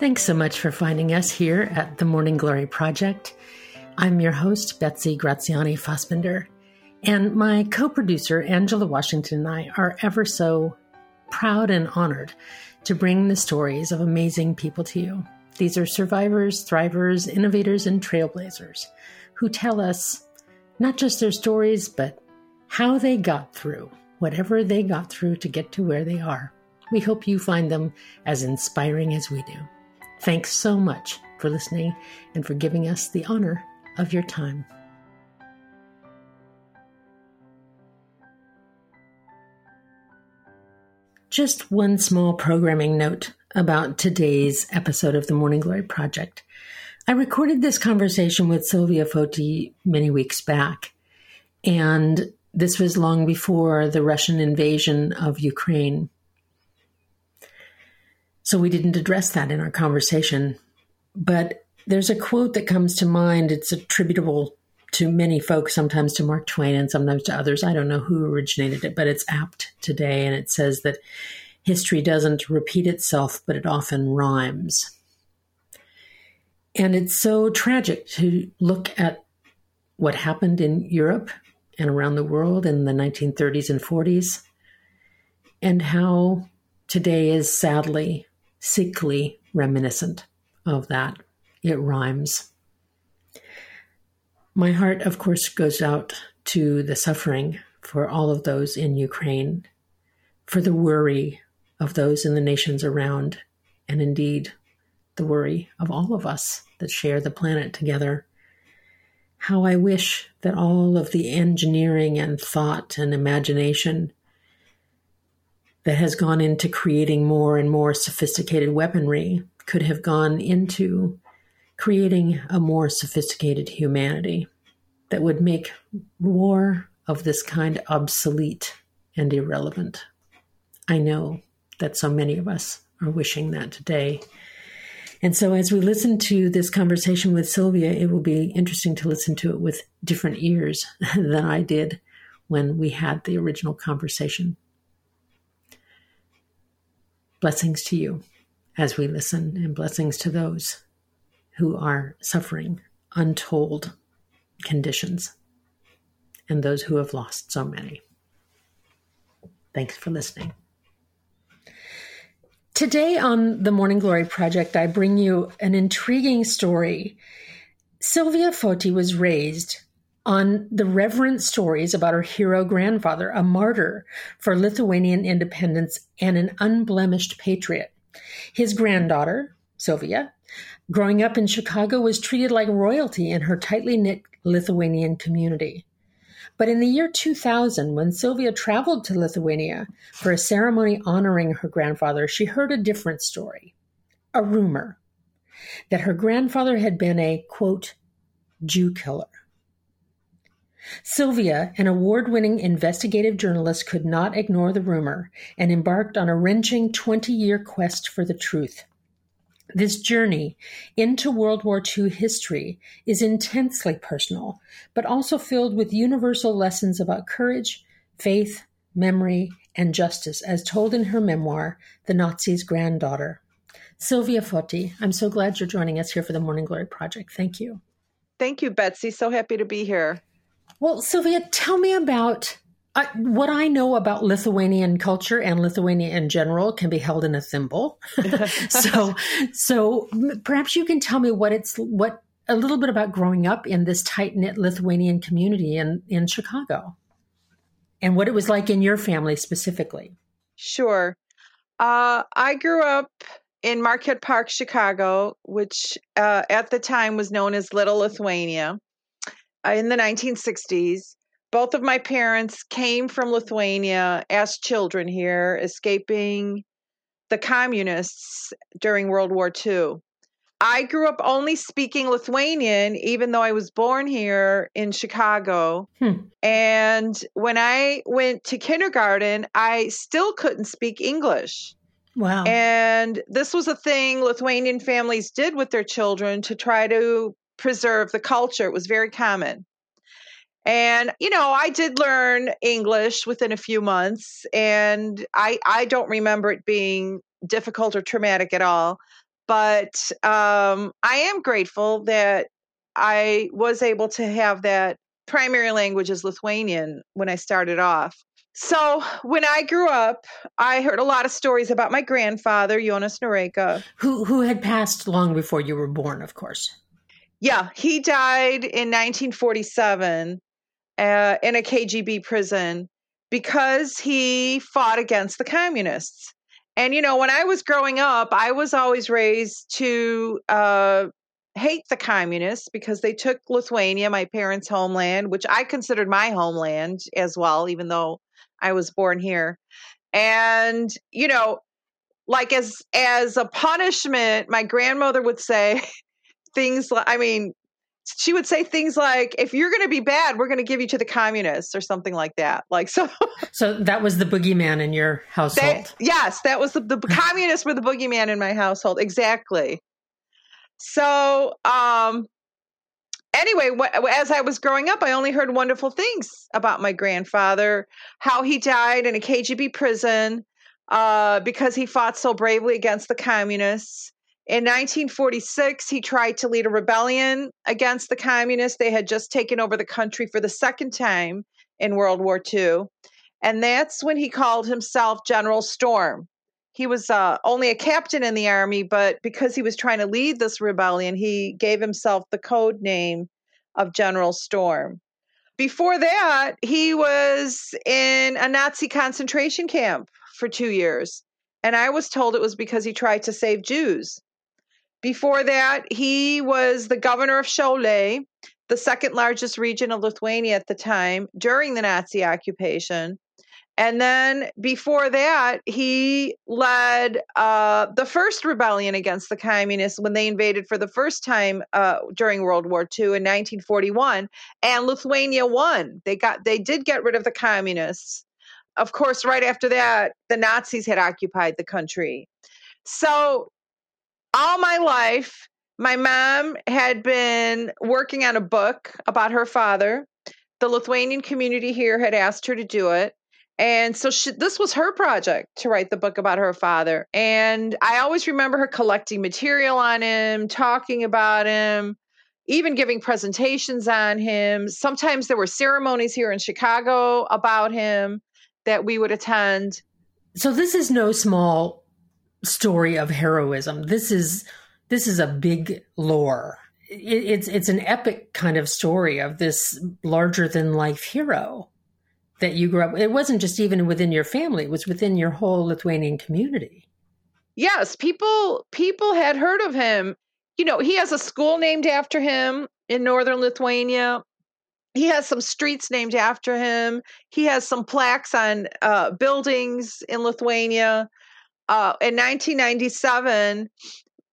Thanks so much for finding us here at the Morning Glory Project. I'm your host, Betsy Graziani Fassbender, and my co producer, Angela Washington, and I are ever so proud and honored to bring the stories of amazing people to you. These are survivors, thrivers, innovators, and trailblazers who tell us not just their stories, but how they got through whatever they got through to get to where they are. We hope you find them as inspiring as we do. Thanks so much for listening and for giving us the honor of your time. Just one small programming note about today's episode of the Morning Glory Project. I recorded this conversation with Silvia Foti many weeks back, and this was long before the Russian invasion of Ukraine. So we didn't address that in our conversation. But there's a quote that comes to mind. It's attributable to many folks, sometimes to Mark Twain and sometimes to others. I don't know who originated it, but it's apt today. And it says that history doesn't repeat itself, but it often rhymes. And it's so tragic to look at what happened in Europe and around the world in the 1930s and 40s, and how today is sadly sickly reminiscent of that. It rhymes. My heart, of course, goes out to the suffering for all of those in Ukraine, for the worry of those in the nations around, and indeed the worry of all of us that share the planet together. How I wish that all of the engineering and thought and imagination that has gone into creating more and more sophisticated weaponry could have gone into creating a more sophisticated humanity that would make war of this kind obsolete and irrelevant. I know that so many of us are wishing that today. And so, as we listen to this conversation with Silvia, it will be interesting to listen to it with different ears than I did when we had the original conversation. Blessings to you as we listen, and blessings to those who are suffering untold conditions and those who have lost so many. Thanks for listening. Today on the Morning Glory Project, I bring you an intriguing story. Silvia Foti was raised on the reverent stories about her hero grandfather, a martyr for Lithuanian independence and an unblemished patriot. His granddaughter, Silvia, growing up in Chicago, was treated like royalty in her tightly knit Lithuanian community. But in the year 2000, when Silvia traveled to Lithuania for a ceremony honoring her grandfather, she heard a different story a rumor that her grandfather had been a, quote, Jew killer. Silvia, an award winning investigative journalist, could not ignore the rumor and embarked on a wrenching 20 year quest for the truth. This journey into World War II history is intensely personal, but also filled with universal lessons about courage, faith, memory, and justice, as told in her memoir, The Nazi's Granddaughter. Silvia Foti, I'm so glad you're joining us here for the Morning Glory Project. Thank you. Thank you, Betsy. So happy to be here. Well, Silvia, tell me about uh, what I know about Lithuanian culture and Lithuania in general can be held in a thimble. so, so perhaps you can tell me what it's what a little bit about growing up in this tight knit Lithuanian community in in Chicago, and what it was like in your family specifically. Sure, uh, I grew up in Marquette Park, Chicago, which uh, at the time was known as Little Lithuania. Uh, in the 1960s. Both of my parents came from Lithuania as children here, escaping the communists during World War II. I grew up only speaking Lithuanian, even though I was born here in Chicago. Hmm. And when I went to kindergarten, I still couldn't speak English. Wow. And this was a thing Lithuanian families did with their children to try to preserve the culture. It was very common. And you know, I did learn English within a few months and I I don't remember it being difficult or traumatic at all. but um, I am grateful that I was able to have that primary language as Lithuanian when I started off. So when I grew up, I heard a lot of stories about my grandfather, Jonas Noreika. Who who had passed long before you were born, of course. Yeah, he died in 1947 uh, in a KGB prison because he fought against the communists. And you know, when I was growing up, I was always raised to uh, hate the communists because they took Lithuania, my parents' homeland, which I considered my homeland as well, even though I was born here. And, you know, like as as a punishment, my grandmother would say things like I mean, she would say things like if you're going to be bad we're going to give you to the communists or something like that. Like so so that was the boogeyman in your household? That, yes that was the, the communists were the boogeyman in my household exactly. So um anyway, as I was growing up, I only heard wonderful things about my grandfather, how he died in a KGB prison uh, because he fought so bravely against the communists. In 1946, he tried to lead a rebellion against the communists. They had just taken over the country for the second time in World War II. And that's when he called himself General Storm. He was uh, only a captain in the army, but because he was trying to lead this rebellion, he gave himself the code name of General Storm. Before that, he was in a Nazi concentration camp for two years. And I was told it was because he tried to save Jews. Before that, he was the governor of Šiauliai, the second largest region of Lithuania at the time during the Nazi occupation. And then before that, he led uh, the first rebellion against the communists when they invaded for the first time uh, during World War II in 1941, and Lithuania won. They got they did get rid of the communists. Of course, right after that, the Nazis had occupied the country. So, all my life, my mom had been working on a book about her father. The Lithuanian community here had asked her to do it and so she, this was her project to write the book about her father. And I always remember her collecting material on him, talking about him, even giving presentations on him. Sometimes there were ceremonies here in Chicago about him that we would attend. So this is no small story of heroism. This is this is a big lore. It, it's it's an epic kind of story of this larger than life hero that you grew up it wasn't just even within your family it was within your whole lithuanian community. Yes people people had heard of him. You know he has a school named after him in northern lithuania. He has some streets named after him. He has some plaques on uh, buildings in lithuania uh, in 1997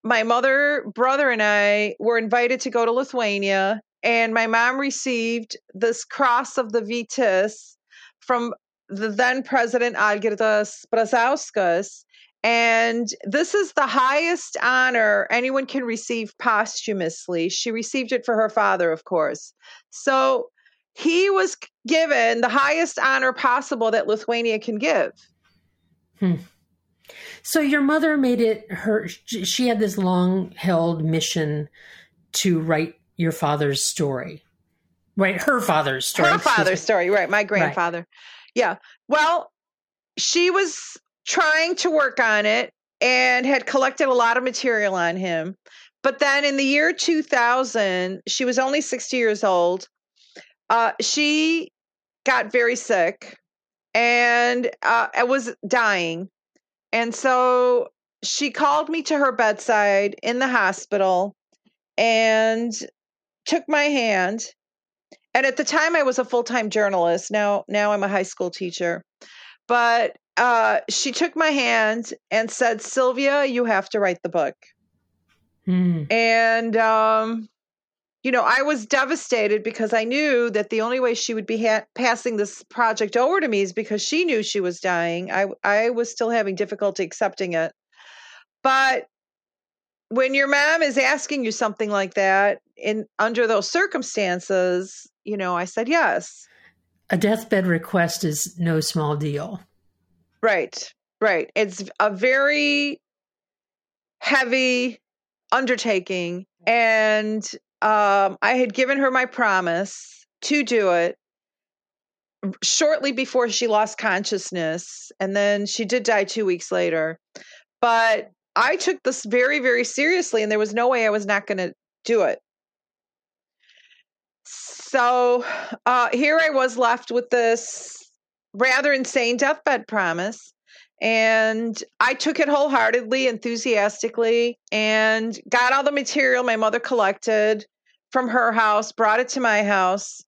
my mother brother and i were invited to go to lithuania and my mom received this cross of the vytis from the then president Algirdas Brazauskas. And this is the highest honor anyone can receive posthumously. She received it for her father, of course. So he was given the highest honor possible that Lithuania can give. Hmm. So your mother made it her, she had this long held mission to write your father's story. Right, her father's story. Her father's story, right? My grandfather. Right. Yeah. Well, she was trying to work on it and had collected a lot of material on him. But then in the year 2000, she was only 60 years old. Uh, she got very sick and uh, was dying. And so she called me to her bedside in the hospital and took my hand and at the time I was a full-time journalist. Now now I'm a high school teacher. But uh, she took my hand and said, "Silvia, you have to write the book." Mm. And um, you know, I was devastated because I knew that the only way she would be ha- passing this project over to me is because she knew she was dying. I I was still having difficulty accepting it. But when your mom is asking you something like that in under those circumstances, you know, I said yes. A deathbed request is no small deal. Right, right. It's a very heavy undertaking. And um, I had given her my promise to do it shortly before she lost consciousness. And then she did die two weeks later. But I took this very, very seriously, and there was no way I was not going to do it. So uh, here I was left with this rather insane deathbed promise. And I took it wholeheartedly, enthusiastically, and got all the material my mother collected from her house, brought it to my house.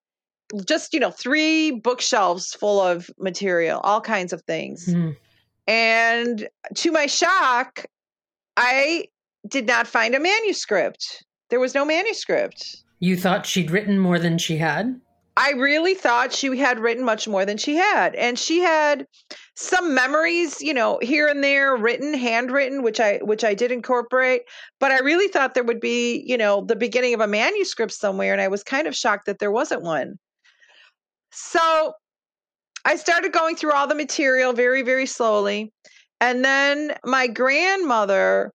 Just, you know, three bookshelves full of material, all kinds of things. Mm. And to my shock, I did not find a manuscript. There was no manuscript. You thought she'd written more than she had? I really thought she had written much more than she had. And she had some memories, you know, here and there written, handwritten, which I which I did incorporate, but I really thought there would be, you know, the beginning of a manuscript somewhere and I was kind of shocked that there wasn't one. So, I started going through all the material very very slowly. And then my grandmother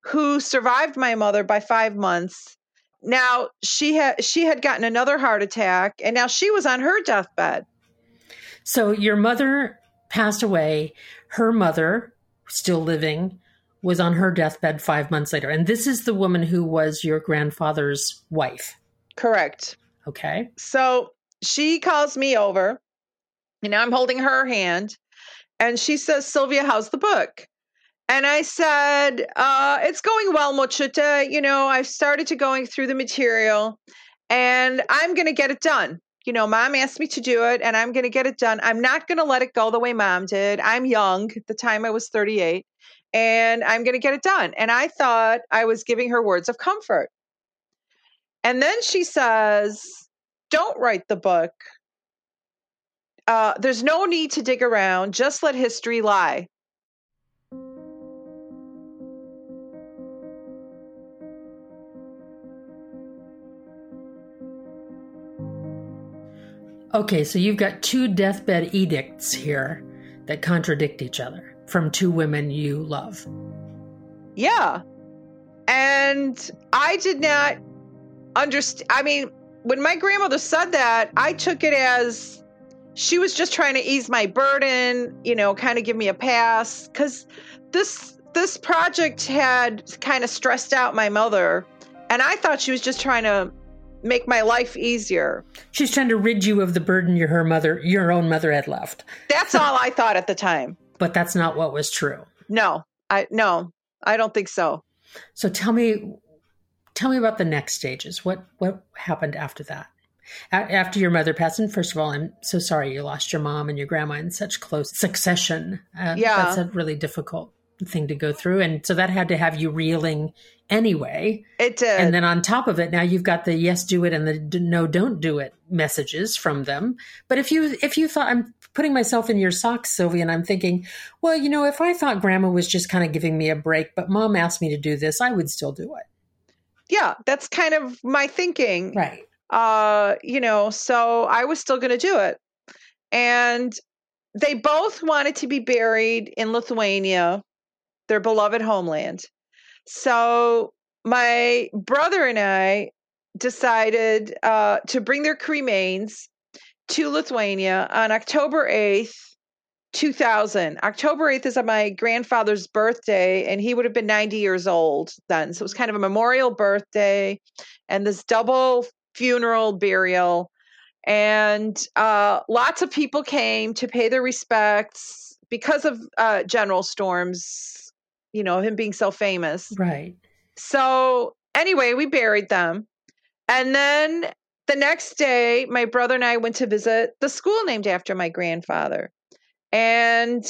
who survived my mother by 5 months now she had she had gotten another heart attack and now she was on her deathbed so your mother passed away. Her mother still living was on her deathbed 5 months later. And this is the woman who was your grandfather's wife. Correct. Okay. So she calls me over and i'm holding her hand and she says silvia how's the book? And I said, uh, it's going well, Muchuta. You know, I've started to going through the material and I'm going to get it done. You know, mom asked me to do it and I'm going to get it done. I'm not going to let it go the way mom did. I'm young. At the time I was 38 and I'm going to get it done. And I thought I was giving her words of comfort. And then she says, don't write the book. Uh, there's no need to dig around. Just let history lie. Okay, so you've got two deathbed edicts here that contradict each other from two women you love. Yeah. And I did not understand. I mean, when my grandmother said that, I took it as she was just trying to ease my burden, you know, kind of give me a pass cuz this this project had kind of stressed out my mother and I thought she was just trying to make my life easier. She's trying to rid you of the burden your her mother your own mother had left. That's all I thought at the time. But that's not what was true. No. I no. I don't think so. So tell me tell me about the next stages. What what happened after that? After your mother passed, and first of all, I'm so sorry you lost your mom and your grandma in such close succession. Uh, yeah, that's a really difficult thing to go through, and so that had to have you reeling anyway. It did. And then on top of it, now you've got the yes, do it and the no, don't do it messages from them. But if you, if you thought I'm putting myself in your socks, Silvia, and I'm thinking, well, you know, if I thought grandma was just kind of giving me a break, but mom asked me to do this, I would still do it. Yeah. That's kind of my thinking. Right. Uh, you know, so I was still going to do it. And they both wanted to be buried in Lithuania, their beloved homeland. So my brother and I decided uh, to bring their cremains to Lithuania on October 8th, 2000. October 8th is my grandfather's birthday, and he would have been 90 years old then. So it was kind of a memorial birthday and this double funeral burial. And uh, lots of people came to pay their respects because of uh, General Storm's you know, him being so famous. Right. So anyway, we buried them. And then the next day, my brother and I went to visit the school named after my grandfather. And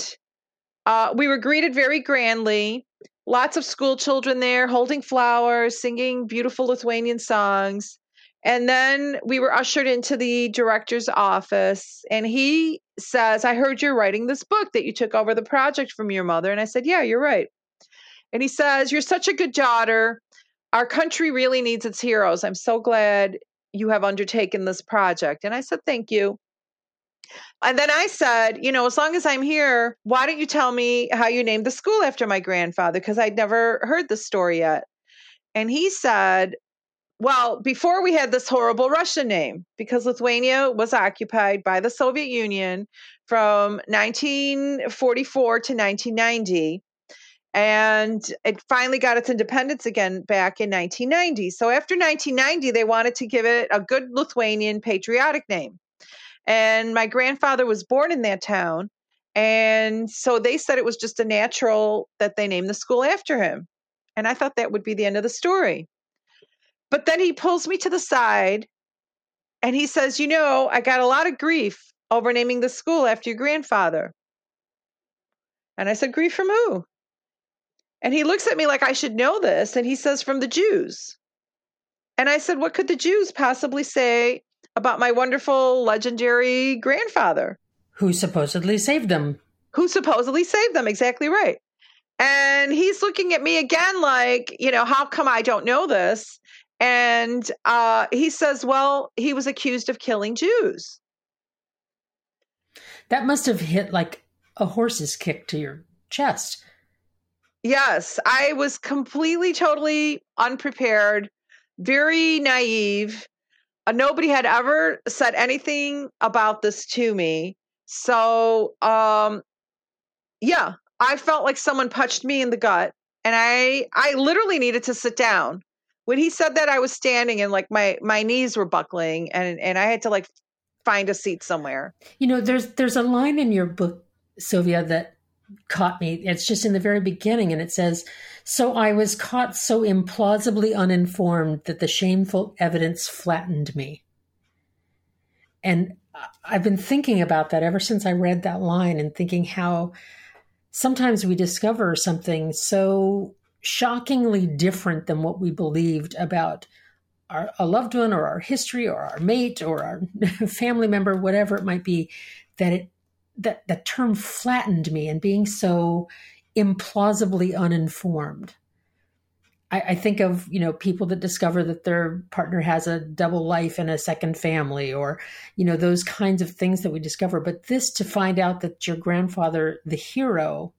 uh, we were greeted very grandly. Lots of school children there holding flowers, singing beautiful Lithuanian songs. And then we were ushered into the director's office, and he says, I heard you're writing this book that you took over the project from your mother. And I said, Yeah, you're right. And he says, You're such a good daughter. Our country really needs its heroes. I'm so glad you have undertaken this project. And I said, Thank you. And then I said, You know, as long as I'm here, why don't you tell me how you named the school after my grandfather? Because I'd never heard the story yet. And he said, well, before we had this horrible Russian name, because Lithuania was occupied by the Soviet Union from 1944 to 1990. And it finally got its independence again back in 1990. So after 1990, they wanted to give it a good Lithuanian patriotic name. And my grandfather was born in that town. And so they said it was just a natural that they named the school after him. And I thought that would be the end of the story. But then he pulls me to the side and he says, You know, I got a lot of grief over naming the school after your grandfather. And I said, Grief from who? And he looks at me like I should know this. And he says, From the Jews. And I said, What could the Jews possibly say about my wonderful, legendary grandfather? Who supposedly saved them. Who supposedly saved them. Exactly right. And he's looking at me again like, you know, how come I don't know this? And uh, he says, well, he was accused of killing Jews. That must have hit like a horse's kick to your chest. Yes, I was completely, totally unprepared, very naive. Uh, nobody had ever said anything about this to me. So, um, yeah, I felt like someone punched me in the gut, and I, I literally needed to sit down when he said that I was standing and like my my knees were buckling and and I had to like find a seat somewhere. You know, there's there's a line in your book, Silvia, that caught me. It's just in the very beginning, and it says, "So I was caught so implausibly uninformed that the shameful evidence flattened me." And I've been thinking about that ever since I read that line, and thinking how sometimes we discover something so shockingly different than what we believed about our, a loved one or our history or our mate or our family member, whatever it might be, that it that that term flattened me and being so implausibly uninformed. I, I, think of you know people that discover that their partner has a double life and a second family, or you know those kinds of things that we discover. But this to find out that your grandfather, the hero,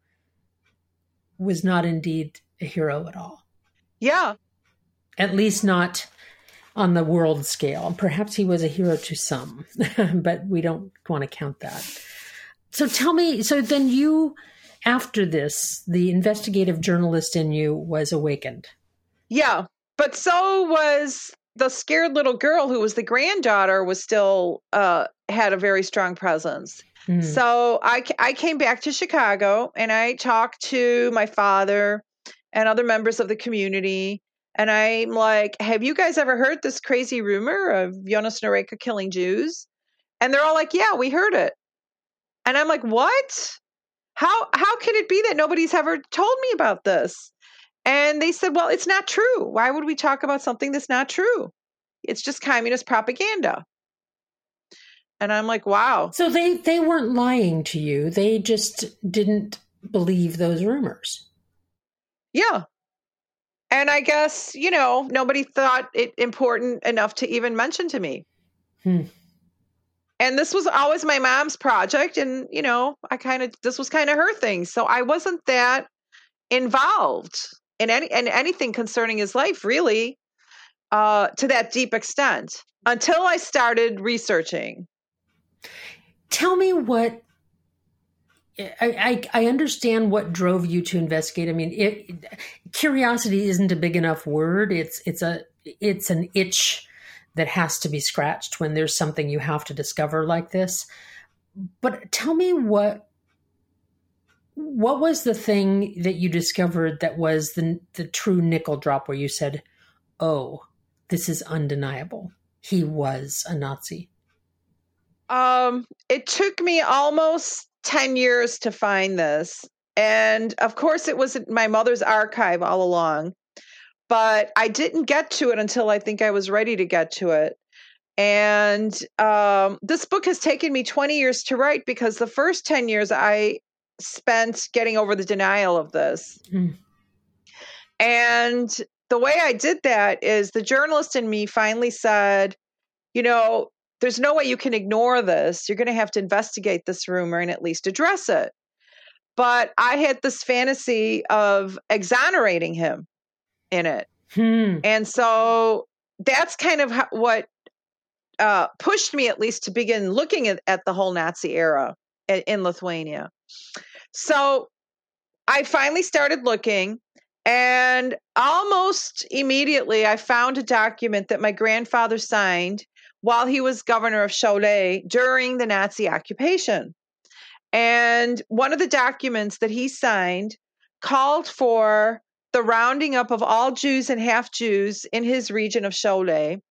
was not indeed a hero at all. Yeah. At least not on the world scale. Perhaps he was a hero to some, but we don't want to count that. So tell me, so then you, after this, the investigative journalist in you was awakened. Yeah, but so was the scared little girl who was the granddaughter was still uh, had a very strong presence. Mm. So I, I came back to Chicago and I talked to my father and other members of the community. And I'm like, have you guys ever heard this crazy rumor of Jonas Noreika killing Jews? And they're all like, yeah, we heard it. And I'm like, what? How how can it be that nobody's ever told me about this? And they said, well, it's not true. Why would we talk about something that's not true? It's just communist propaganda. And I'm like, wow. So they they weren't lying to you. They just didn't believe those rumors. Yeah. And I guess, you know, nobody thought it important enough to even mention to me. Hmm. And this was always my mom's project. And, you know, I kind of, this was kind of her thing. So I wasn't that involved in any, in anything concerning his life, really, uh, to that deep extent until I started researching. Tell me what I, I, I understand what drove you to investigate. I mean, it, curiosity isn't a big enough word. It's it's a it's an itch that has to be scratched when there's something you have to discover like this. But tell me what what was the thing that you discovered that was the the true nickel drop where you said, "Oh, this is undeniable. He was a Nazi." Um, it took me almost 10 years to find this. And of course, it was my mother's archive all along, but I didn't get to it until I think I was ready to get to it. And um, this book has taken me 20 years to write because the first 10 years I spent getting over the denial of this. Mm. And the way I did that is the journalist in me finally said, you know, there's no way you can ignore this. You're going to have to investigate this rumor and at least address it. But I had this fantasy of exonerating him in it. Hmm. And so that's kind of how, what uh, pushed me, at least, to begin looking at, at the whole Nazi era in, in Lithuania. So I finally started looking, and almost immediately I found a document that my grandfather signed while he was governor of Šiauliai during the Nazi occupation. And one of the documents that he signed called for the rounding up of all Jews and half Jews in his region of Šiauliai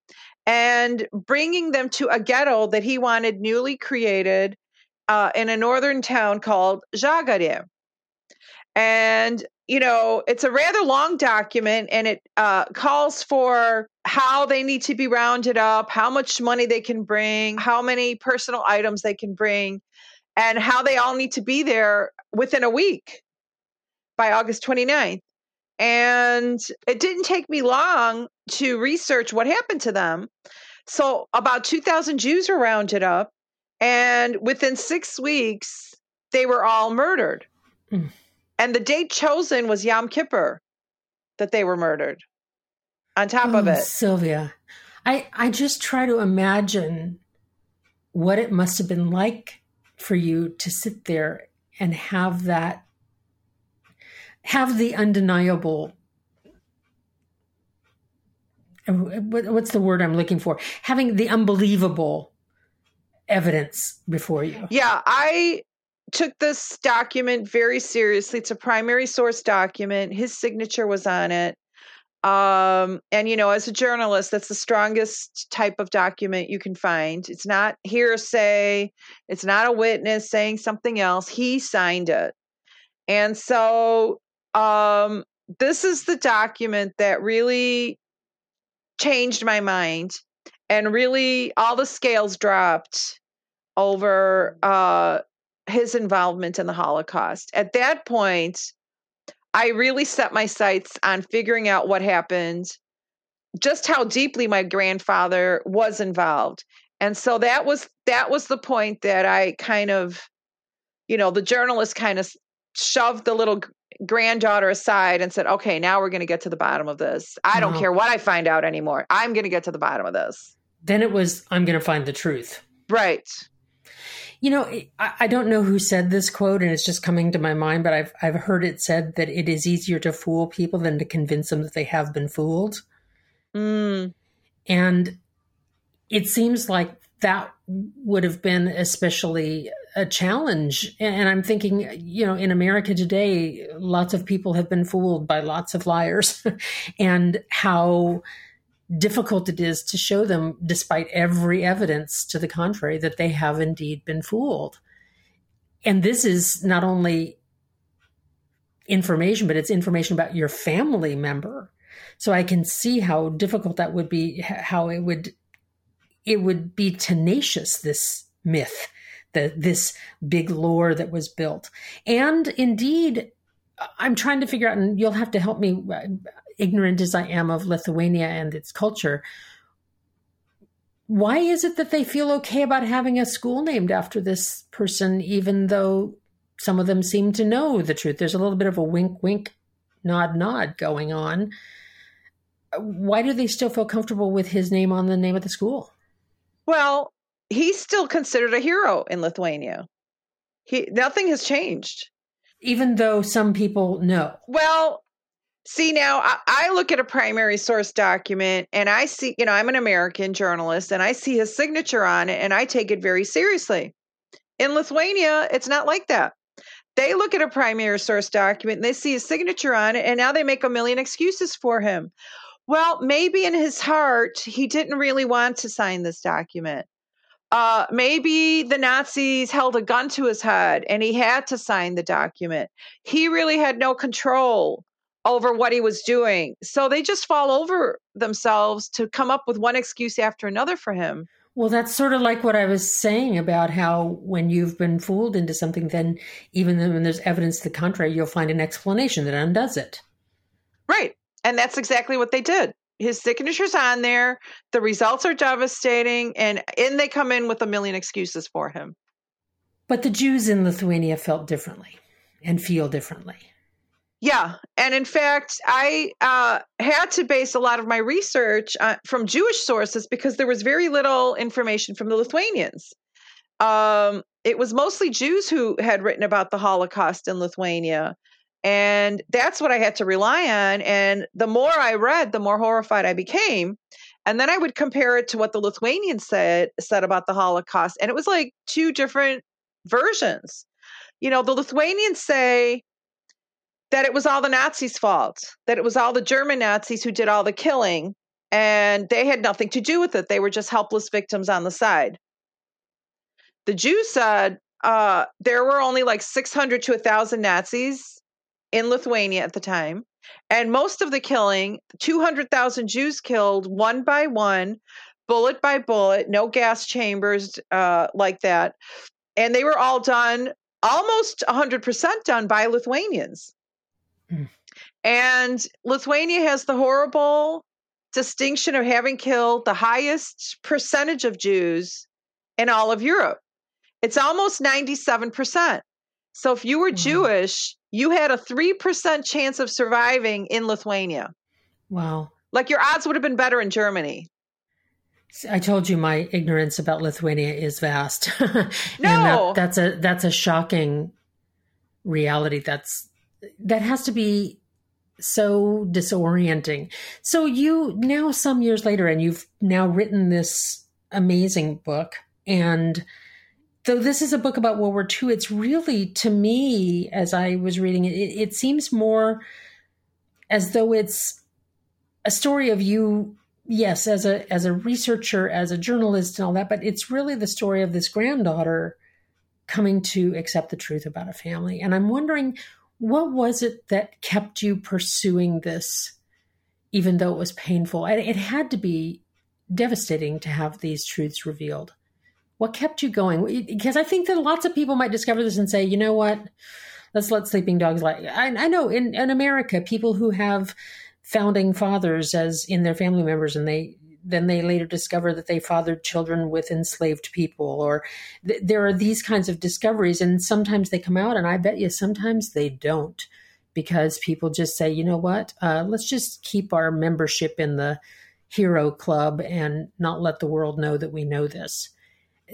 and bringing them to a ghetto that he wanted newly created uh, in a northern town called Žagarė. And, you know, it's a rather long document and it uh, calls for how they need to be rounded up, how much money they can bring, how many personal items they can bring, and how they all need to be there within a week by August 29th. And it didn't take me long to research what happened to them. So about 2,000 Jews were rounded up, and within six weeks, they were all murdered. Mm. And the date chosen was Yom Kippur that they were murdered. On top oh, of it, Silvia, I I just try to imagine what it must have been like for you to sit there and have that have the undeniable what's the word I'm looking for? Having the unbelievable evidence before you. Yeah, I took this document very seriously. It's a primary source document. His signature was on it. Um, and you know, as a journalist, that's the strongest type of document you can find. It's not hearsay, it's not a witness saying something else. He signed it. And so um this is the document that really changed my mind and really all the scales dropped over uh, his involvement in the Holocaust. At that point, I really set my sights on figuring out what happened, just how deeply my grandfather was involved. And so that was that was the point that I kind of you know, the journalist kind of shoved the little granddaughter aside and said, okay, now we're going to get to the bottom of this. I don't care what I find out anymore. I'm going to get to the bottom of this. Then it was, I'm going to find the truth. Right. You know, I, I don't know who said this quote, and it's just coming to my mind, but I've I've heard it said that it is easier to fool people than to convince them that they have been fooled. Mm. And it seems like that would have been especially a challenge. And I'm thinking, you know, in America today, lots of people have been fooled by lots of liars and how difficult it is to show them, despite every evidence to the contrary, that they have indeed been fooled. And this is not only information, but it's information about your family member. So I can see how difficult that would be, how it would it would be tenacious, this myth, the, this big lore that was built. And indeed, I'm trying to figure out, and you'll have to help me, uh, ignorant as I am of Lithuania and its culture. Why is it that they feel okay about having a school named after this person, even though some of them seem to know the truth? There's a little bit of a wink, wink, nod, nod going on. Why do they still feel comfortable with his name on the name of the school? Well, he's still considered a hero in Lithuania. He nothing has changed. Even though some people know. Well, see now I, I, look at a primary source document and I see, you know, I'm an American journalist and I see his signature on it and I take it very seriously. In Lithuania, it's not like that. They look at a primary source document and they see his signature on it and now they make a million excuses for him. Well, maybe in his heart, he didn't really want to sign this document. Uh, maybe the Nazis held a gun to his head and he had to sign the document. He really had no control over what he was doing. So they just fall over themselves to come up with one excuse after another for him. Well, that's sort of like what I was saying about how when you've been fooled into something, then even when there's evidence to the contrary, you'll find an explanation that undoes it. Right. And that's exactly what they did. His signature's on there. The results are devastating. And in they come in with a million excuses for him. But the Jews in Lithuania felt differently and feel differently. Yeah, and in fact, I uh, had to base a lot of my research uh, from Jewish sources because there was very little information from the Lithuanians. Um, it was mostly Jews who had written about the Holocaust in Lithuania, and that's what I had to rely on. And the more I read, the more horrified I became. And then I would compare it to what the Lithuanians said said about the Holocaust, and it was like two different versions. You know, the Lithuanians say that it was all the Nazis' fault, that it was all the German Nazis who did all the killing, and they had nothing to do with it. They were just helpless victims on the side. The Jews said uh, there were only like 600 to 1,000 Nazis in Lithuania at the time. And most of the killing, 200,000 Jews killed one by one, bullet by bullet, no gas chambers uh, like that. And they were all done, almost 100% done by Lithuanians. Mm. And Lithuania has the horrible distinction of having killed the highest percentage of Jews in all of Europe. It's almost 97%. So if you were mm. Jewish, you had a 3% chance of surviving in Lithuania. Wow. Like your odds would have been better in Germany. I told you my ignorance about Lithuania is vast. no, that, that's a that's a shocking reality. That's that has to be so disorienting. So you now some years later and you've now written this amazing book and though this is a book about World War II, it's really to me as I was reading it, it, it seems more as though it's a story of you yes as a as a researcher as a journalist and all that but it's really the story of this granddaughter coming to accept the truth about a family and i'm wondering what was it that kept you pursuing this, even though it was painful? And it had to be devastating to have these truths revealed. What kept you going? Because I think that lots of people might discover this and say, you know what? Let's let sleeping dogs lie. I, I know in, in America, people who have founding fathers as in their family members and they then they later discover that they fathered children with enslaved people or th- there are these kinds of discoveries and sometimes they come out and i bet you sometimes they don't because people just say you know what uh, let's just keep our membership in the hero club and not let the world know that we know this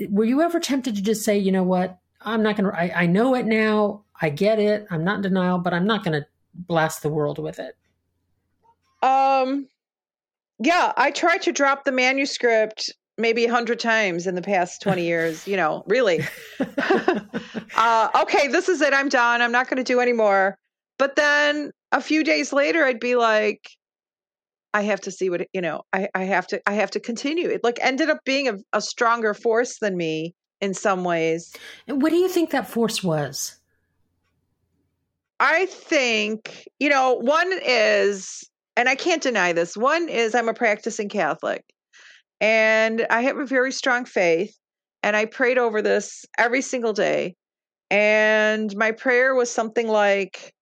were you ever tempted to just say you know what i'm not going to I know it now i get it i'm not in denial but i'm not going to blast the world with it um yeah, I tried to drop the manuscript maybe a hundred times in the past 20 years, you know, really. uh, okay, this is it. I'm done. I'm not going to do anymore. But then a few days later, I'd be like, I have to see what, you know, I, I have to, I have to continue. It like ended up being a, a stronger force than me in some ways. And what do you think that force was? I think, you know, one is and I can't deny this. One is I'm a practicing Catholic and I have a very strong faith. And I prayed over this every single day. And my prayer was something like,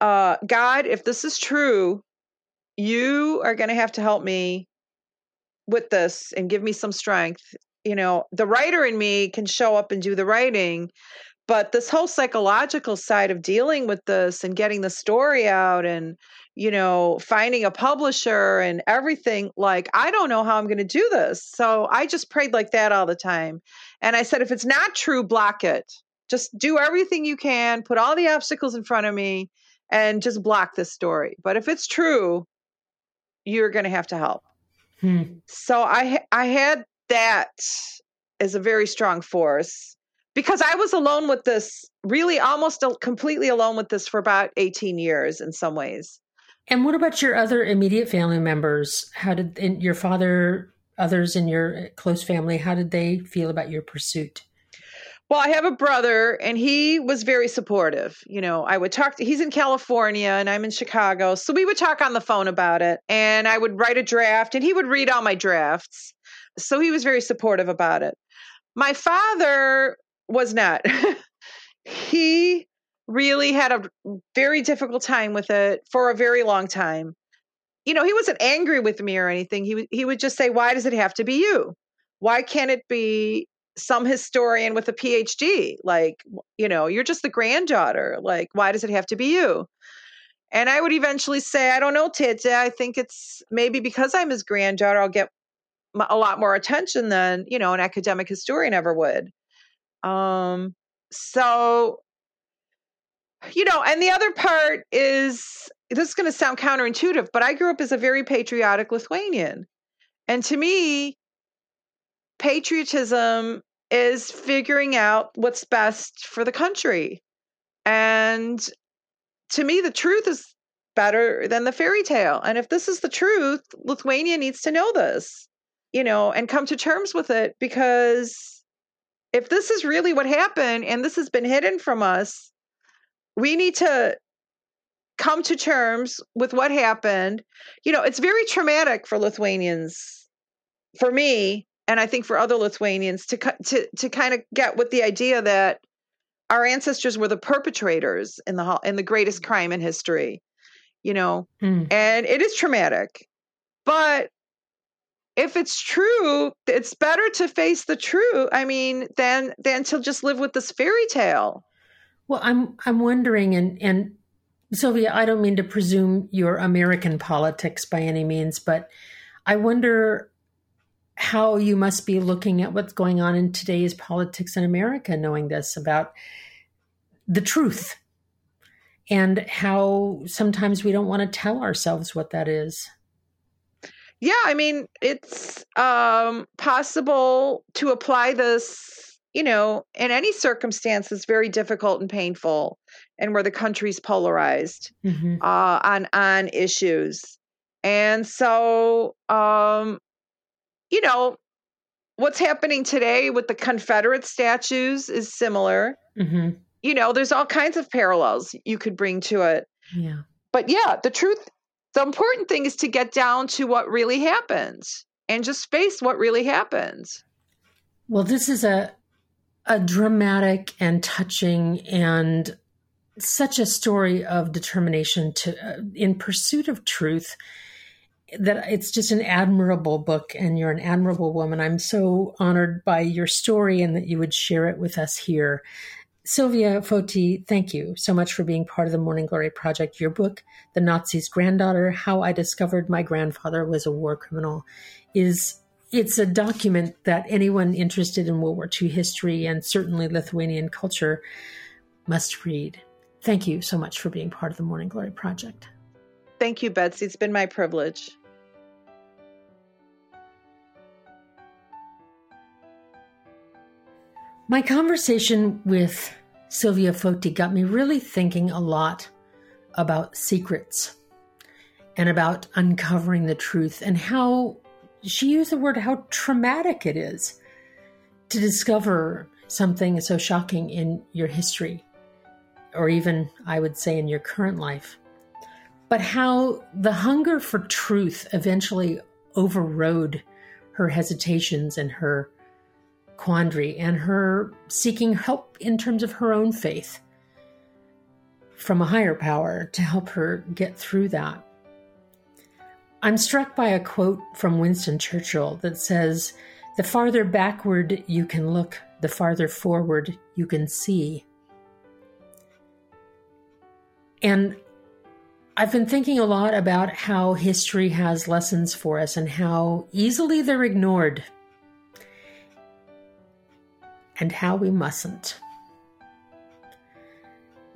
uh, God, if this is true, you are going to have to help me with this and give me some strength. You know, the writer in me can show up and do the writing, but this whole psychological side of dealing with this and getting the story out and you know, finding a publisher and everything. Like, I don't know how I'm going to do this. So I just prayed like that all the time. And I said, if it's not true, block it. Just do everything you can, put all the obstacles in front of me, and just block this story. But if it's true, you're going to have to help. Hmm. So I I had that as a very strong force because I was alone with this, really almost completely alone with this for about 18 years in some ways. And what about your other immediate family members? How did your father, others in your close family, how did they feel about your pursuit? Well, I have a brother and he was very supportive. You know, I would talk to, he's in California and I'm in Chicago. So we would talk on the phone about it and I would write a draft and he would read all my drafts. So he was very supportive about it. My father was not. he really had a very difficult time with it for a very long time. You know, he wasn't angry with me or anything. He he would just say, "Why does it have to be you? Why can't it be some historian with a PhD? Like, you know, you're just the granddaughter. Like, why does it have to be you?" And I would eventually say, I don't know, Tete. I think it's maybe because I'm his granddaughter, I'll get a lot more attention than, you know, an academic historian ever would. Um, so, you know, and the other part is this is going to sound counterintuitive, but I grew up as a very patriotic Lithuanian. And to me, patriotism is figuring out what's best for the country. And to me, the truth is better than the fairy tale. And if this is the truth, Lithuania needs to know this, you know, and come to terms with it because if this is really what happened and this has been hidden from us, we need to come to terms with what happened. You know, it's very traumatic for Lithuanians, for me, and I think for other Lithuanians to to to kind of get with the idea that our ancestors were the perpetrators in the in the greatest crime in history. You know, mm. and it is traumatic. But if it's true, it's better to face the truth. I mean, than than to just live with this fairy tale. Well, I'm I'm wondering, and and Silvia, I don't mean to presume your American politics by any means, but I wonder how you must be looking at what's going on in today's politics in America, knowing this about the truth and how sometimes we don't want to tell ourselves what that is. Yeah, I mean, it's um, possible to apply this you know, in any circumstance that's very difficult and painful, and where the country's polarized mm-hmm. uh, on on issues, and so um, you know, what's happening today with the Confederate statues is similar. Mm-hmm. You know, there's all kinds of parallels you could bring to it. Yeah, but yeah, the truth. The important thing is to get down to what really happened and just face what really happened. Well, this is a a dramatic and touching and such a story of determination to uh, in pursuit of truth that it's just an admirable book and you're an admirable woman i'm so honored by your story and that you would share it with us here silvia foti thank you so much for being part of the morning glory project your book the nazi's granddaughter how i discovered my grandfather was a war criminal is it's a document that anyone interested in World War II history and certainly Lithuanian culture must read. Thank you so much for being part of the Morning Glory Project. Thank you, Betsy. It's been my privilege. My conversation with Silvia Foti got me really thinking a lot about secrets and about uncovering the truth and how she used the word how traumatic it is to discover something so shocking in your history, or even, I would say, in your current life. But how the hunger for truth eventually overrode her hesitations and her quandary and her seeking help in terms of her own faith from a higher power to help her get through that. I'm struck by a quote from Winston Churchill that says, The farther backward you can look, the farther forward you can see. And I've been thinking a lot about how history has lessons for us and how easily they're ignored, and how we mustn't.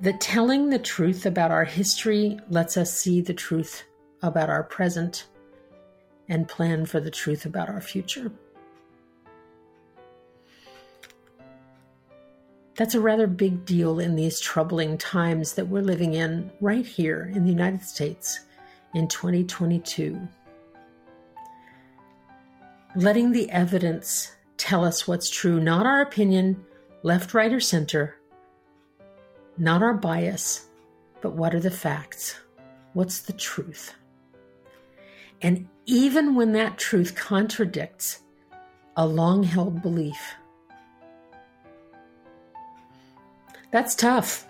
The telling the truth about our history lets us see the truth about our present and plan for the truth about our future. That's a rather big deal in these troubling times that we're living in right here in the United States in 2022. Letting the evidence tell us what's true, not our opinion, left, right, or center, not our bias, but what are the facts? What's the truth? And even when that truth contradicts a long held belief, that's tough.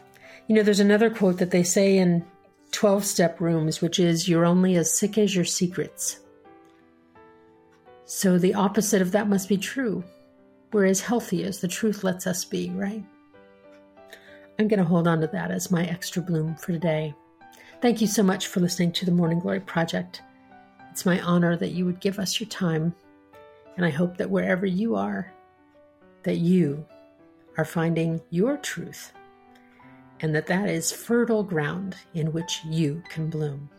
You know, there's another quote that they say in 12 step rooms, which is, You're only as sick as your secrets. So the opposite of that must be true. We're as healthy as the truth lets us be, right? I'm going to hold on to that as my extra bloom for today. Thank you so much for listening to the Morning Glory Project. It's my honor that you would give us your time, and I hope that wherever you are, that you are finding your truth, and that that is fertile ground in which you can bloom.